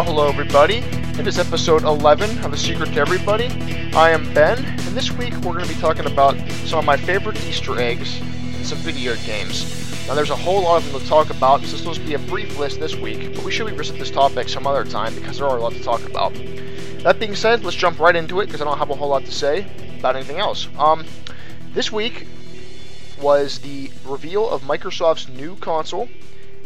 Well, hello everybody. It is episode 11 of A Secret to Everybody. I am Ben, and this week we're going to be talking about some of my favorite Easter eggs in some video games. Now, there's a whole lot of them to talk about, so this will be a brief list this week, but we should revisit this topic some other time because there are a lot to talk about. That being said, let's jump right into it because I don't have a whole lot to say about anything else. Um, this week was the reveal of Microsoft's new console.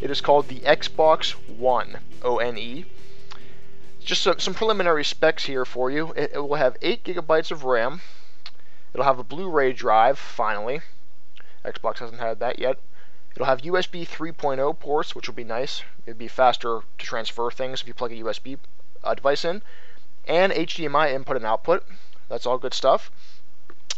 It is called the Xbox One, O N E just some, some, preliminary specs here for you. It, it, will have 8 gigabytes of RAM. It'll have a Blu-ray drive, finally. Xbox hasn't had that yet. It'll have USB 3.0 ports, which will be nice. It'd be faster to transfer things if you plug a USB uh, device in. And HDMI input and output. That's all good stuff.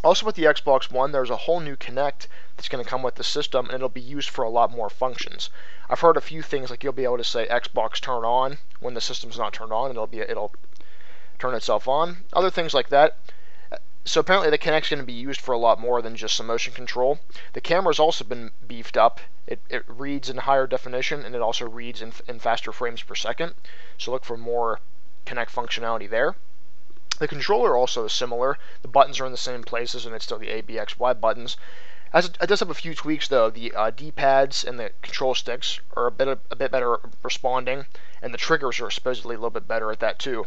Also with the Xbox One, there's a whole new Kinect that's going to come with the system, and it'll be used for a lot more functions. I've heard a few things like you'll be able to say Xbox turn on when the system's not turned on, and it'll be it'll turn itself on. Other things like that. Uh, so apparently the Kinect's going to be used for a lot more than just some motion control. The camera's also been beefed up. It, it reads in higher definition and it also reads in, in faster frames per second. So look for more Kinect functionality there. The controller also is similar. The buttons are in the same places and it's still the A, B, X, Y buttons. It, does have a few tweaks though. The uh, D-pads and the control sticks are a bit a bit better responding, and the triggers are supposedly a little bit better at that too.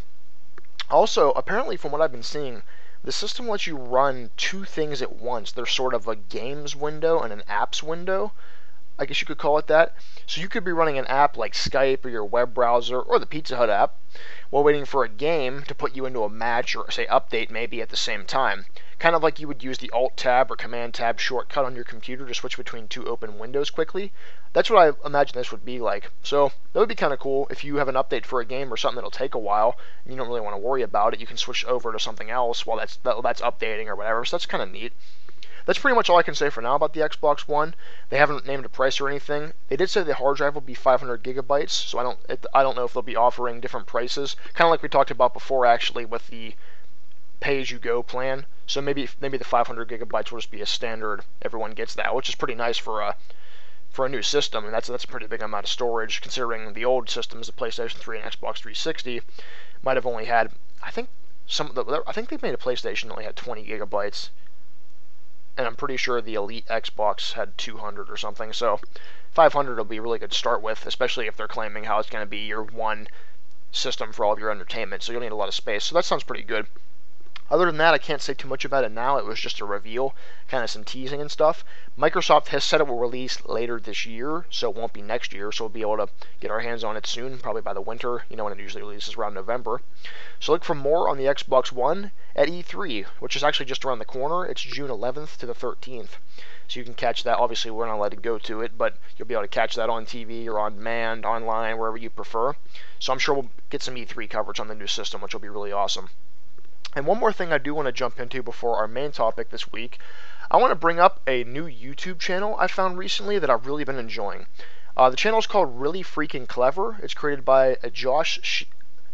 Also, apparently from what I've been seeing, the system lets you run two things at once. There's sort of a games window and an apps window. I guess you could call it that. So you could be running an app like Skype or your web browser or the Pizza Hut app while waiting for a game to put you into a match or say update maybe at the same time kind of like you would use the Alt Tab or Command Tab shortcut on your computer to switch between two open windows quickly. That's what I imagine this would be like. So that would be kind of cool if you have an update for a game or something that'll take a while and you don't really want to worry about it. You can switch over to something else while that's that's updating or whatever. So that's kind of neat. That's pretty much all I can say for now about the Xbox One. They haven't named a price or anything. They did say the hard drive will be 500 gigabytes, so I don't I don't know if they'll be offering different prices. Kind of like we talked about before, actually, with the pay-as-you-go plan. So maybe maybe the 500 gigabytes will just be a standard. Everyone gets that, which is pretty nice for a for a new system, and that's that's a pretty big amount of storage considering the old systems, the PlayStation 3 and Xbox 360, might have only had I think some the, I think they made a PlayStation only had 20 gigabytes, and I'm pretty sure the Elite Xbox had 200 or something. So 500 will be a really good start with, especially if they're claiming how it's going to be your one system for all of your entertainment. So you'll need a lot of space. So that sounds pretty good. Other than that, I can't say too much about it now. It was just a reveal, kind of some teasing and stuff. Microsoft has said it will release later this year, so it won't be next year. So we'll be able to get our hands on it soon, probably by the winter, you know, when it usually releases around November. So look for more on the Xbox One at E3, which is actually just around the corner. It's June 11th to the 13th. So you can catch that. Obviously, we're not allowed to go to it, but you'll be able to catch that on TV or on demand, online, wherever you prefer. So I'm sure we'll get some E3 coverage on the new system, which will be really awesome. And one more thing I do want to jump into before our main topic this week, I want to bring up a new YouTube channel I found recently that I've really been enjoying. Uh, the channel is called Really Freaking Clever. It's created by a Josh Sh-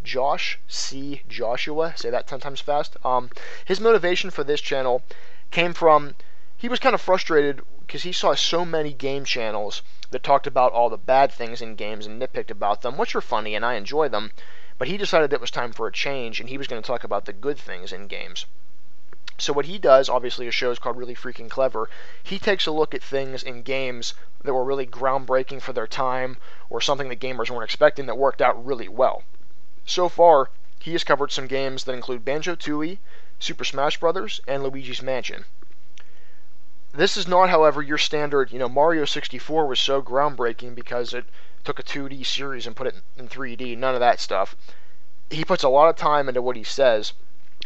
Josh C. Joshua. Say that ten times fast. Um, his motivation for this channel came from he was kind of frustrated because he saw so many game channels that talked about all the bad things in games and nitpicked about them, which are funny and I enjoy them. But he decided that it was time for a change, and he was going to talk about the good things in games. So what he does, obviously, a show is called Really Freaking Clever. He takes a look at things in games that were really groundbreaking for their time, or something that gamers weren't expecting that worked out really well. So far, he has covered some games that include Banjo-Tooie, Super Smash Bros., and Luigi's Mansion. This is not, however, your standard, you know, Mario 64 was so groundbreaking because it took a 2D series and put it in 3D. None of that stuff. He puts a lot of time into what he says,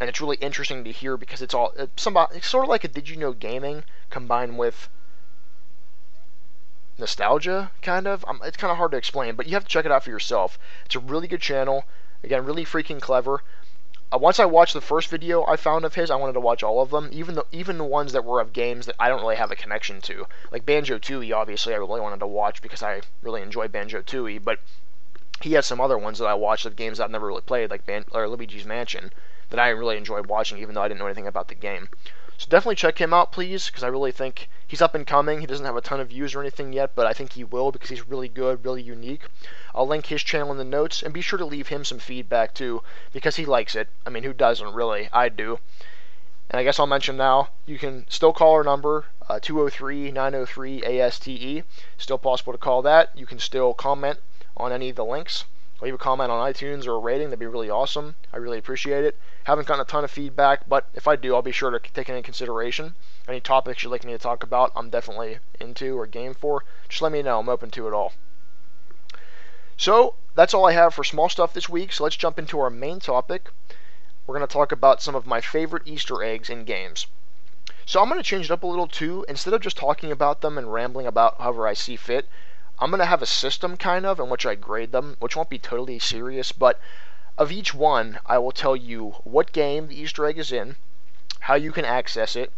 and it's really interesting to hear because it's all it's somebody it's sort of like a Did You Know Gaming combined with nostalgia, kind of. Um, it's kind of hard to explain, but you have to check it out for yourself. It's a really good channel. Again, really freaking clever once I watched the first video I found of his, I wanted to watch all of them, even the even the ones that were of games that I don't really have a connection to, like Banjo Tooie. Obviously, I really wanted to watch because I really enjoy Banjo Tooie, but he has some other ones that I watched of games I've never really played, like Ban- or Luigi's Mansion, that I really enjoyed watching, even though I didn't know anything about the game. So definitely check him out, please, because I really think he's up and coming. He doesn't have a ton of views or anything yet, but I think he will because he's really good, really unique. I'll link his channel in the notes, and be sure to leave him some feedback too, because he likes it. I mean, who doesn't really? I do. And I guess I'll mention now, you can still call our number, 203-903-ASTE. Uh, still possible to call that. You can still comment on any of the links. Leave a comment on iTunes or a rating. That'd be really awesome. I really appreciate it. Haven't gotten a ton of feedback, but if I do, I'll be sure to take it into consideration. Any topics you'd like me to talk about, I'm definitely into or game for. Just let me know. I'm open to it all. So, that's all I have for small stuff this week. So, let's jump into our main topic. We're going to talk about some of my favorite Easter eggs in games. So, I'm going to change it up a little too. Instead of just talking about them and rambling about however I see fit, I'm going to have a system kind of in which I grade them, which won't be totally serious, but of each one, I will tell you what game the Easter egg is in, how you can access it,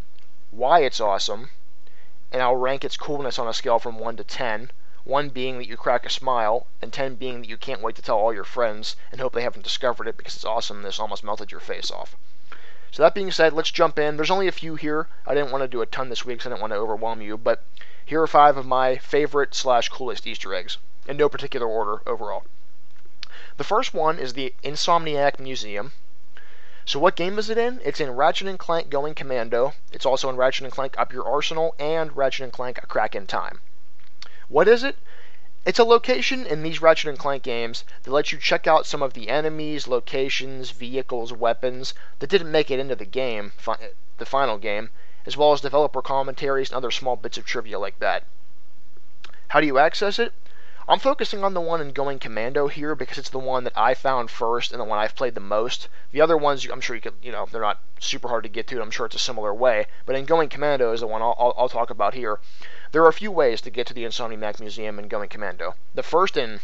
why it's awesome, and I'll rank its coolness on a scale from 1 to 10. 1 being that you crack a smile, and 10 being that you can't wait to tell all your friends and hope they haven't discovered it because it's awesome and this almost melted your face off. So that being said, let's jump in. There's only a few here. I didn't want to do a ton this week because I didn't want to overwhelm you, but here are five of my favorite slash coolest Easter eggs, in no particular order overall. The first one is the Insomniac Museum. So what game is it in? It's in Ratchet & Clank Going Commando. It's also in Ratchet & Clank Up Your Arsenal and Ratchet & Clank A Crack in Time. What is it? It's a location in these Ratchet & Clank games that lets you check out some of the enemies, locations, vehicles, weapons that didn't make it into the game, the final game, as well as developer commentaries and other small bits of trivia like that. How do you access it? I'm focusing on the one in Going Commando here because it's the one that I found first and the one I've played the most. The other ones, I'm sure you could, you know, they're not super hard to get to. I'm sure it's a similar way. But in Going Commando is the one I'll, I'll, I'll talk about here. There are a few ways to get to the Insomniac Museum in Going Commando. The first and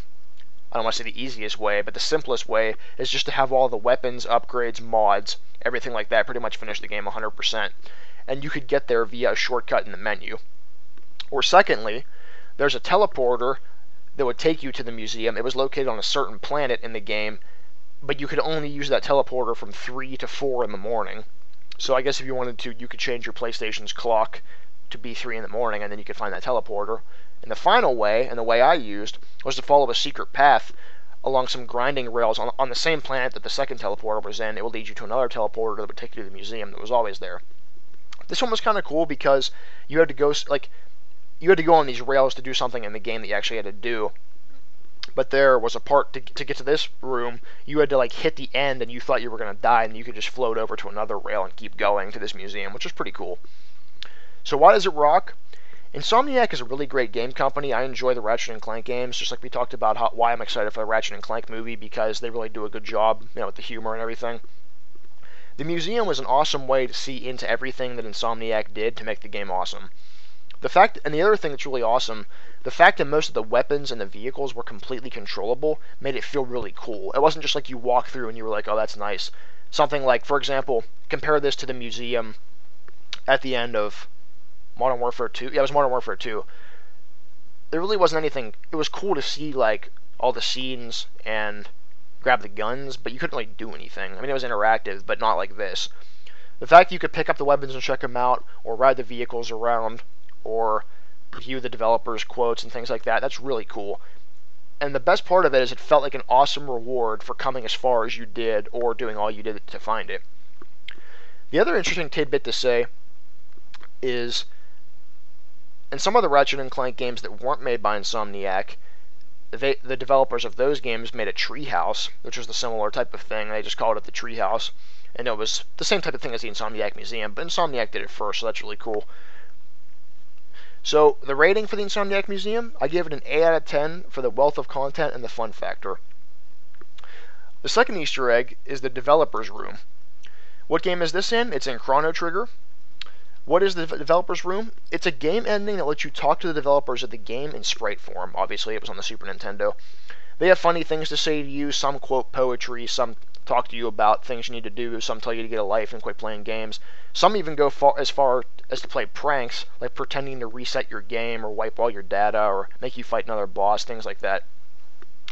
I don't want to say the easiest way, but the simplest way is just to have all the weapons, upgrades, mods, everything like that pretty much finish the game 100%. And you could get there via a shortcut in the menu. Or secondly, there's a teleporter that would take you to the museum. It was located on a certain planet in the game, but you could only use that teleporter from 3 to 4 in the morning. So I guess if you wanted to, you could change your PlayStation's clock to be 3 in the morning, and then you could find that teleporter. And the final way, and the way I used, was to follow a secret path along some grinding rails on, on the same planet that the second teleporter was in. It would lead you to another teleporter that would take you to the museum that was always there. This one was kind of cool because you had to go, like, you had to go on these rails to do something in the game that you actually had to do. But there was a part to, to get to this room, you had to like hit the end and you thought you were going to die and you could just float over to another rail and keep going to this museum, which was pretty cool. So why does it rock? Insomniac is a really great game company. I enjoy the Ratchet and Clank games, just like we talked about how, why I'm excited for the Ratchet and Clank movie because they really do a good job, you know, with the humor and everything. The museum was an awesome way to see into everything that Insomniac did to make the game awesome. The fact, and the other thing that's really awesome, the fact that most of the weapons and the vehicles were completely controllable made it feel really cool. It wasn't just like you walk through and you were like, oh, that's nice. Something like, for example, compare this to the museum at the end of Modern Warfare 2. Yeah, it was Modern Warfare 2. There really wasn't anything. It was cool to see, like, all the scenes and grab the guns, but you couldn't really do anything. I mean, it was interactive, but not like this. The fact you could pick up the weapons and check them out, or ride the vehicles around, or view the developers' quotes and things like that. That's really cool. And the best part of it is it felt like an awesome reward for coming as far as you did or doing all you did to find it. The other interesting tidbit to say is in some of the Ratchet and Clank games that weren't made by Insomniac, they, the developers of those games made a treehouse, which was the similar type of thing. They just called it the treehouse, and it was the same type of thing as the Insomniac Museum, but Insomniac did it first, so that's really cool. So the rating for the Insomniac Museum, I give it an 8 out of 10 for the wealth of content and the fun factor. The second Easter egg is the developer's room. What game is this in? It's in Chrono Trigger. What is the developer's room? It's a game ending that lets you talk to the developers of the game in sprite form. Obviously, it was on the Super Nintendo. They have funny things to say to you. Some quote poetry, some talk to you about things you need to do. Some tell you to get a life and quit playing games. Some even go far, as far as to play pranks, like pretending to reset your game or wipe all your data or make you fight another boss, things like that.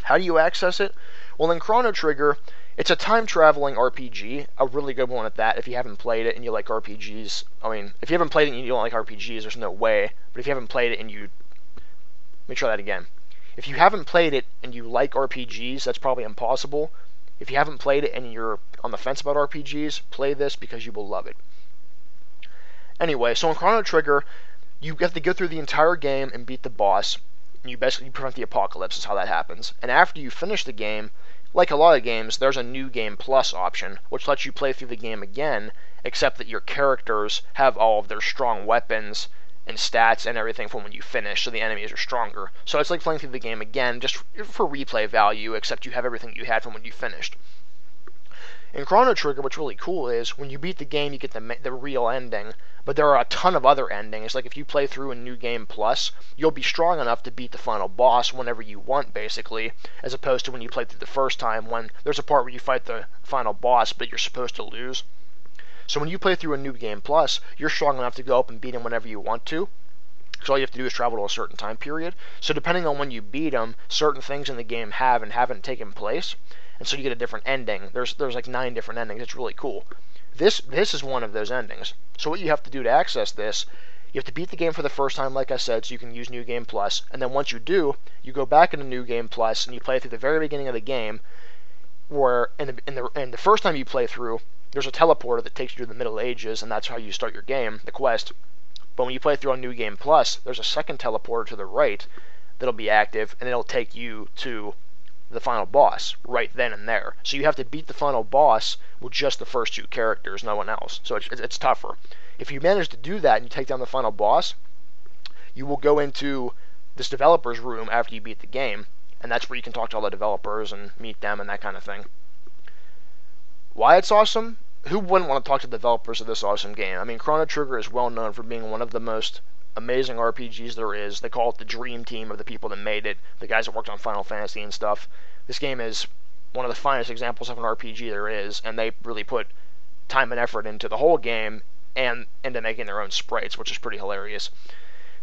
How do you access it? Well, in Chrono Trigger, It's a time traveling RPG, a really good one at that. If you haven't played it and you like RPGs, I mean, if you haven't played it and you don't like RPGs, there's no way. But if you haven't played it and you. Let me try that again. If you haven't played it and you like RPGs, that's probably impossible. If you haven't played it and you're on the fence about RPGs, play this because you will love it. Anyway, so in Chrono Trigger, you have to go through the entire game and beat the boss. And you basically prevent the apocalypse, is how that happens. And after you finish the game, like a lot of games, there's a new game plus option, which lets you play through the game again, except that your characters have all of their strong weapons and stats and everything from when you finish, so the enemies are stronger. So it's like playing through the game again, just for replay value, except you have everything you had from when you finished. In Chrono Trigger, what's really cool is when you beat the game, you get the the real ending. But there are a ton of other endings. Like if you play through a new game plus, you'll be strong enough to beat the final boss whenever you want, basically, as opposed to when you played through the first time. When there's a part where you fight the final boss, but you're supposed to lose. So when you play through a new game plus, you're strong enough to go up and beat him whenever you want to. Because all you have to do is travel to a certain time period. So depending on when you beat him, certain things in the game have and haven't taken place and so you get a different ending. There's there's like nine different endings. It's really cool. This this is one of those endings. So what you have to do to access this, you have to beat the game for the first time, like I said, so you can use New Game Plus. And then once you do, you go back into New Game Plus and you play through the very beginning of the game, where in the in the in the first time you play through, there's a teleporter that takes you to the Middle Ages, and that's how you start your game, the quest. But when you play through on New Game Plus, there's a second teleporter to the right that'll be active, and it'll take you to the final boss right then and there. So you have to beat the final boss with just the first two characters, no one else. So it's, it's tougher. If you manage to do that and you take down the final boss, you will go into this developer's room after you beat the game, and that's where you can talk to all the developers and meet them and that kind of thing. Why it's awesome? Who wouldn't want to talk to developers of this awesome game? I mean, Chrono Trigger is well known for being one of the most amazing RPGs there is. They call it the dream team of the people that made it, the guys that worked on Final Fantasy and stuff. This game is one of the finest examples of an RPG there is, and they really put time and effort into the whole game and into making their own sprites, which is pretty hilarious.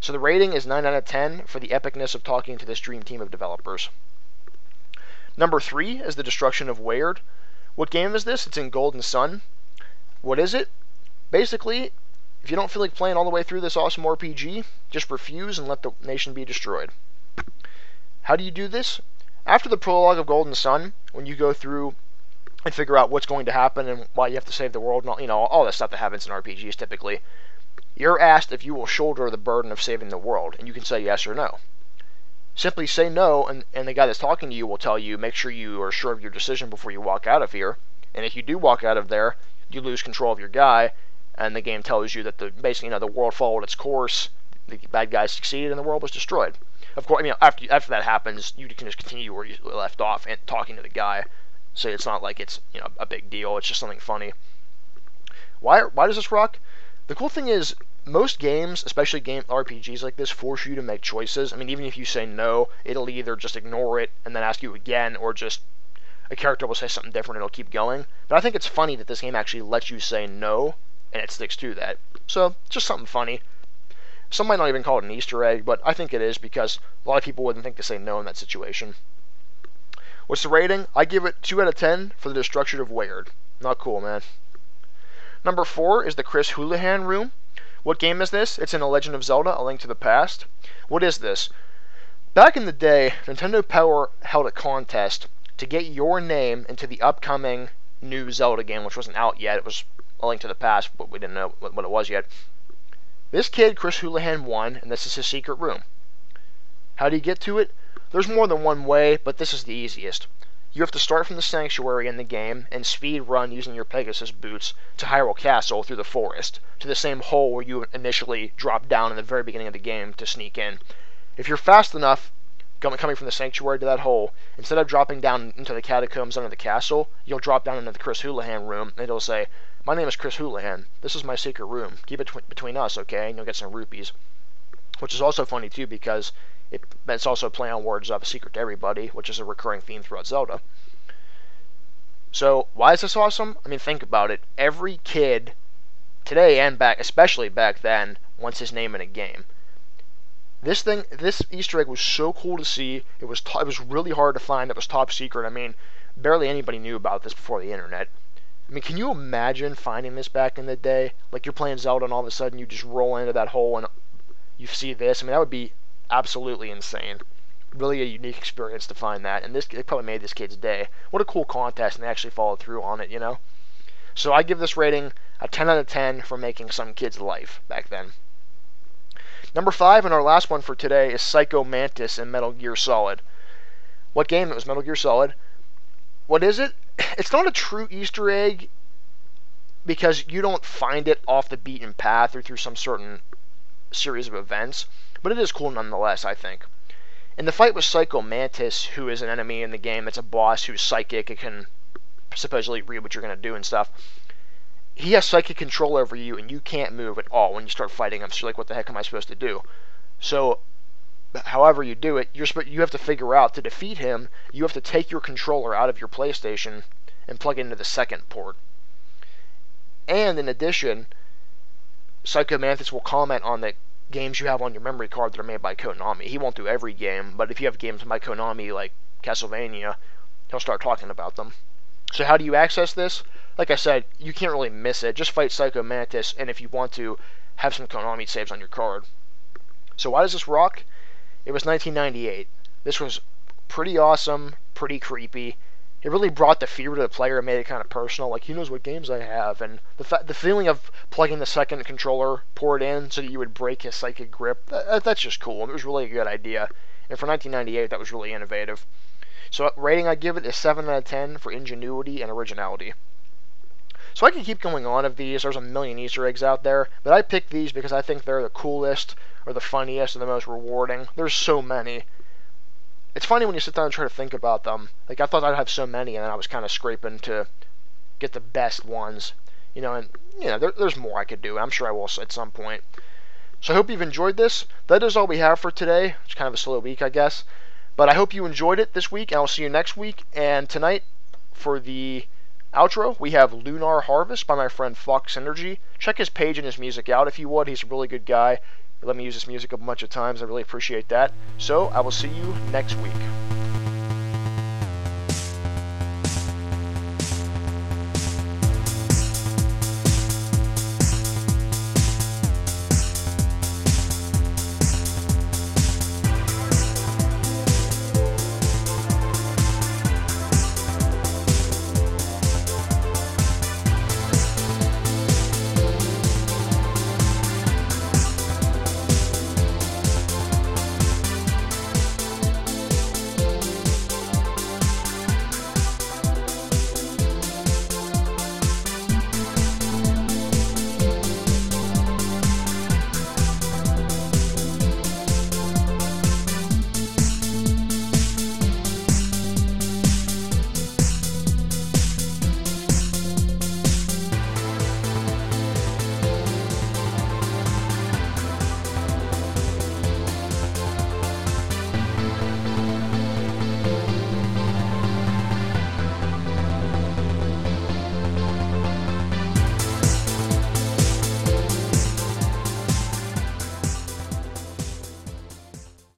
So the rating is 9 out of 10 for the epicness of talking to this dream team of developers. Number 3 is The Destruction of Weyard. What game is this? It's in Golden Sun. What is it? Basically, if you don't feel like playing all the way through this awesome RPG, just refuse and let the nation be destroyed. How do you do this? After the prologue of Golden Sun, when you go through and figure out what's going to happen and why you have to save the world and all, you know all that stuff that happens in RPGs typically, you're asked if you will shoulder the burden of saving the world, and you can say yes or no. Simply say no, and, and the guy that's talking to you will tell you make sure you are sure of your decision before you walk out of here. And if you do walk out of there, you lose control of your guy, and the game tells you that the basically you know the world followed its course, the bad guys succeeded, and the world was destroyed. Of course, I mean after after that happens, you can just continue where you left off and talking to the guy. So it's not like it's you know a big deal. It's just something funny. Why why does this rock? The cool thing is most games, especially game RPGs like this, force you to make choices. I mean, even if you say no, it'll either just ignore it and then ask you again, or just a character will say something different and it'll keep going. But I think it's funny that this game actually lets you say no and it sticks to that. So, just something funny. Some might not even call it an Easter egg, but I think it is because a lot of people wouldn't think to say no in that situation. What's the rating? I give it 2 out of 10 for the destruction of Weyard. Not cool, man. Number 4 is the Chris Houlihan Room. What game is this? It's in A Legend of Zelda, A Link to the Past. What is this? Back in the day, Nintendo Power held a contest to get your name into the upcoming new Zelda game, which wasn't out yet. It was a Link to the Past, but we didn't know what it was yet. This kid, Chris Houlihan, won, and this is his secret room. How do you get to it? There's more than one way, but this is the easiest. You have to start from the sanctuary in the game and speed run using your Pegasus boots to Hyrule Castle through the forest, to the same hole where you initially dropped down in the very beginning of the game to sneak in. If you're fast enough, coming from the sanctuary to that hole, instead of dropping down into the catacombs under the castle, you'll drop down into the Chris Houlihan room, and it'll say, my name is Chris Houlihan. This is my secret room. Keep it tw- between us, okay? And you'll get some rupees. Which is also funny, too, because it, it's also play on words of a secret to everybody, which is a recurring theme throughout Zelda. So, why is this awesome? I mean, think about it. Every kid, today and back, especially back then, wants his name in a game. This thing, this Easter egg was so cool to see. It was it was really hard to find. It was top secret. I mean, barely anybody knew about this before the internet. I mean, can you imagine finding this back in the day? Like you're playing Zelda and all of a sudden you just roll into that hole and you see this. I mean, that would be absolutely insane. Really a unique experience to find that, and this it probably made this kid's day. What a cool contest, and they actually followed through on it, you know. So I give this rating a 10 out of 10 for making some kid's life back then. Number five, and our last one for today, is Psycho Mantis in Metal Gear Solid. What game? It was Metal Gear Solid. What is it? It's not a true Easter egg because you don't find it off the beaten path or through some certain series of events, but it is cool nonetheless, I think. In the fight with Psycho Mantis, who is an enemy in the game, it's a boss who's psychic, it can supposedly read what you're going to do and stuff he has psychic control over you, and you can't move at all when you start fighting him. So you're like, what the heck am I supposed to do? So, however you do it, you're you have to figure out to defeat him. You have to take your controller out of your PlayStation and plug it into the second port. And in addition, Psycho Mantis will comment on the games you have on your memory card that are made by Konami. He won't do every game, but if you have games by Konami like Castlevania, he'll start talking about them. So how do you access this? like I said, you can't really miss it. Just fight Psycho Mantis, and if you want to, have some Konami saves on your card. So why does this rock? It was 1998. This was pretty awesome, pretty creepy. It really brought the fear to the player and made it kind of personal. Like he knows what games I have, and the fa- the feeling of plugging the second controller port in so that you would break his psychic grip. That, that's just cool. It was really a good idea, and for 1998, that was really innovative. So uh, rating I give it is 7 out of 10 for ingenuity and originality. So I could keep going on of these. There's a million Easter eggs out there, but I picked these because I think they're the coolest, or the funniest, or the most rewarding. There's so many. It's funny when you sit down and try to think about them. Like I thought I'd have so many, and then I was kind of scraping to get the best ones. You know, and you know, there, there's more I could do. I'm sure I will at some point. So I hope you've enjoyed this. That is all we have for today. It's kind of a slow week, I guess. But I hope you enjoyed it this week, and I'll see you next week. And tonight, for the Outro, we have Lunar Harvest by my friend Fox Energy. Check his page and his music out if you would. He's a really good guy. Let me use this music a bunch of times. I really appreciate that. So, I will see you next week.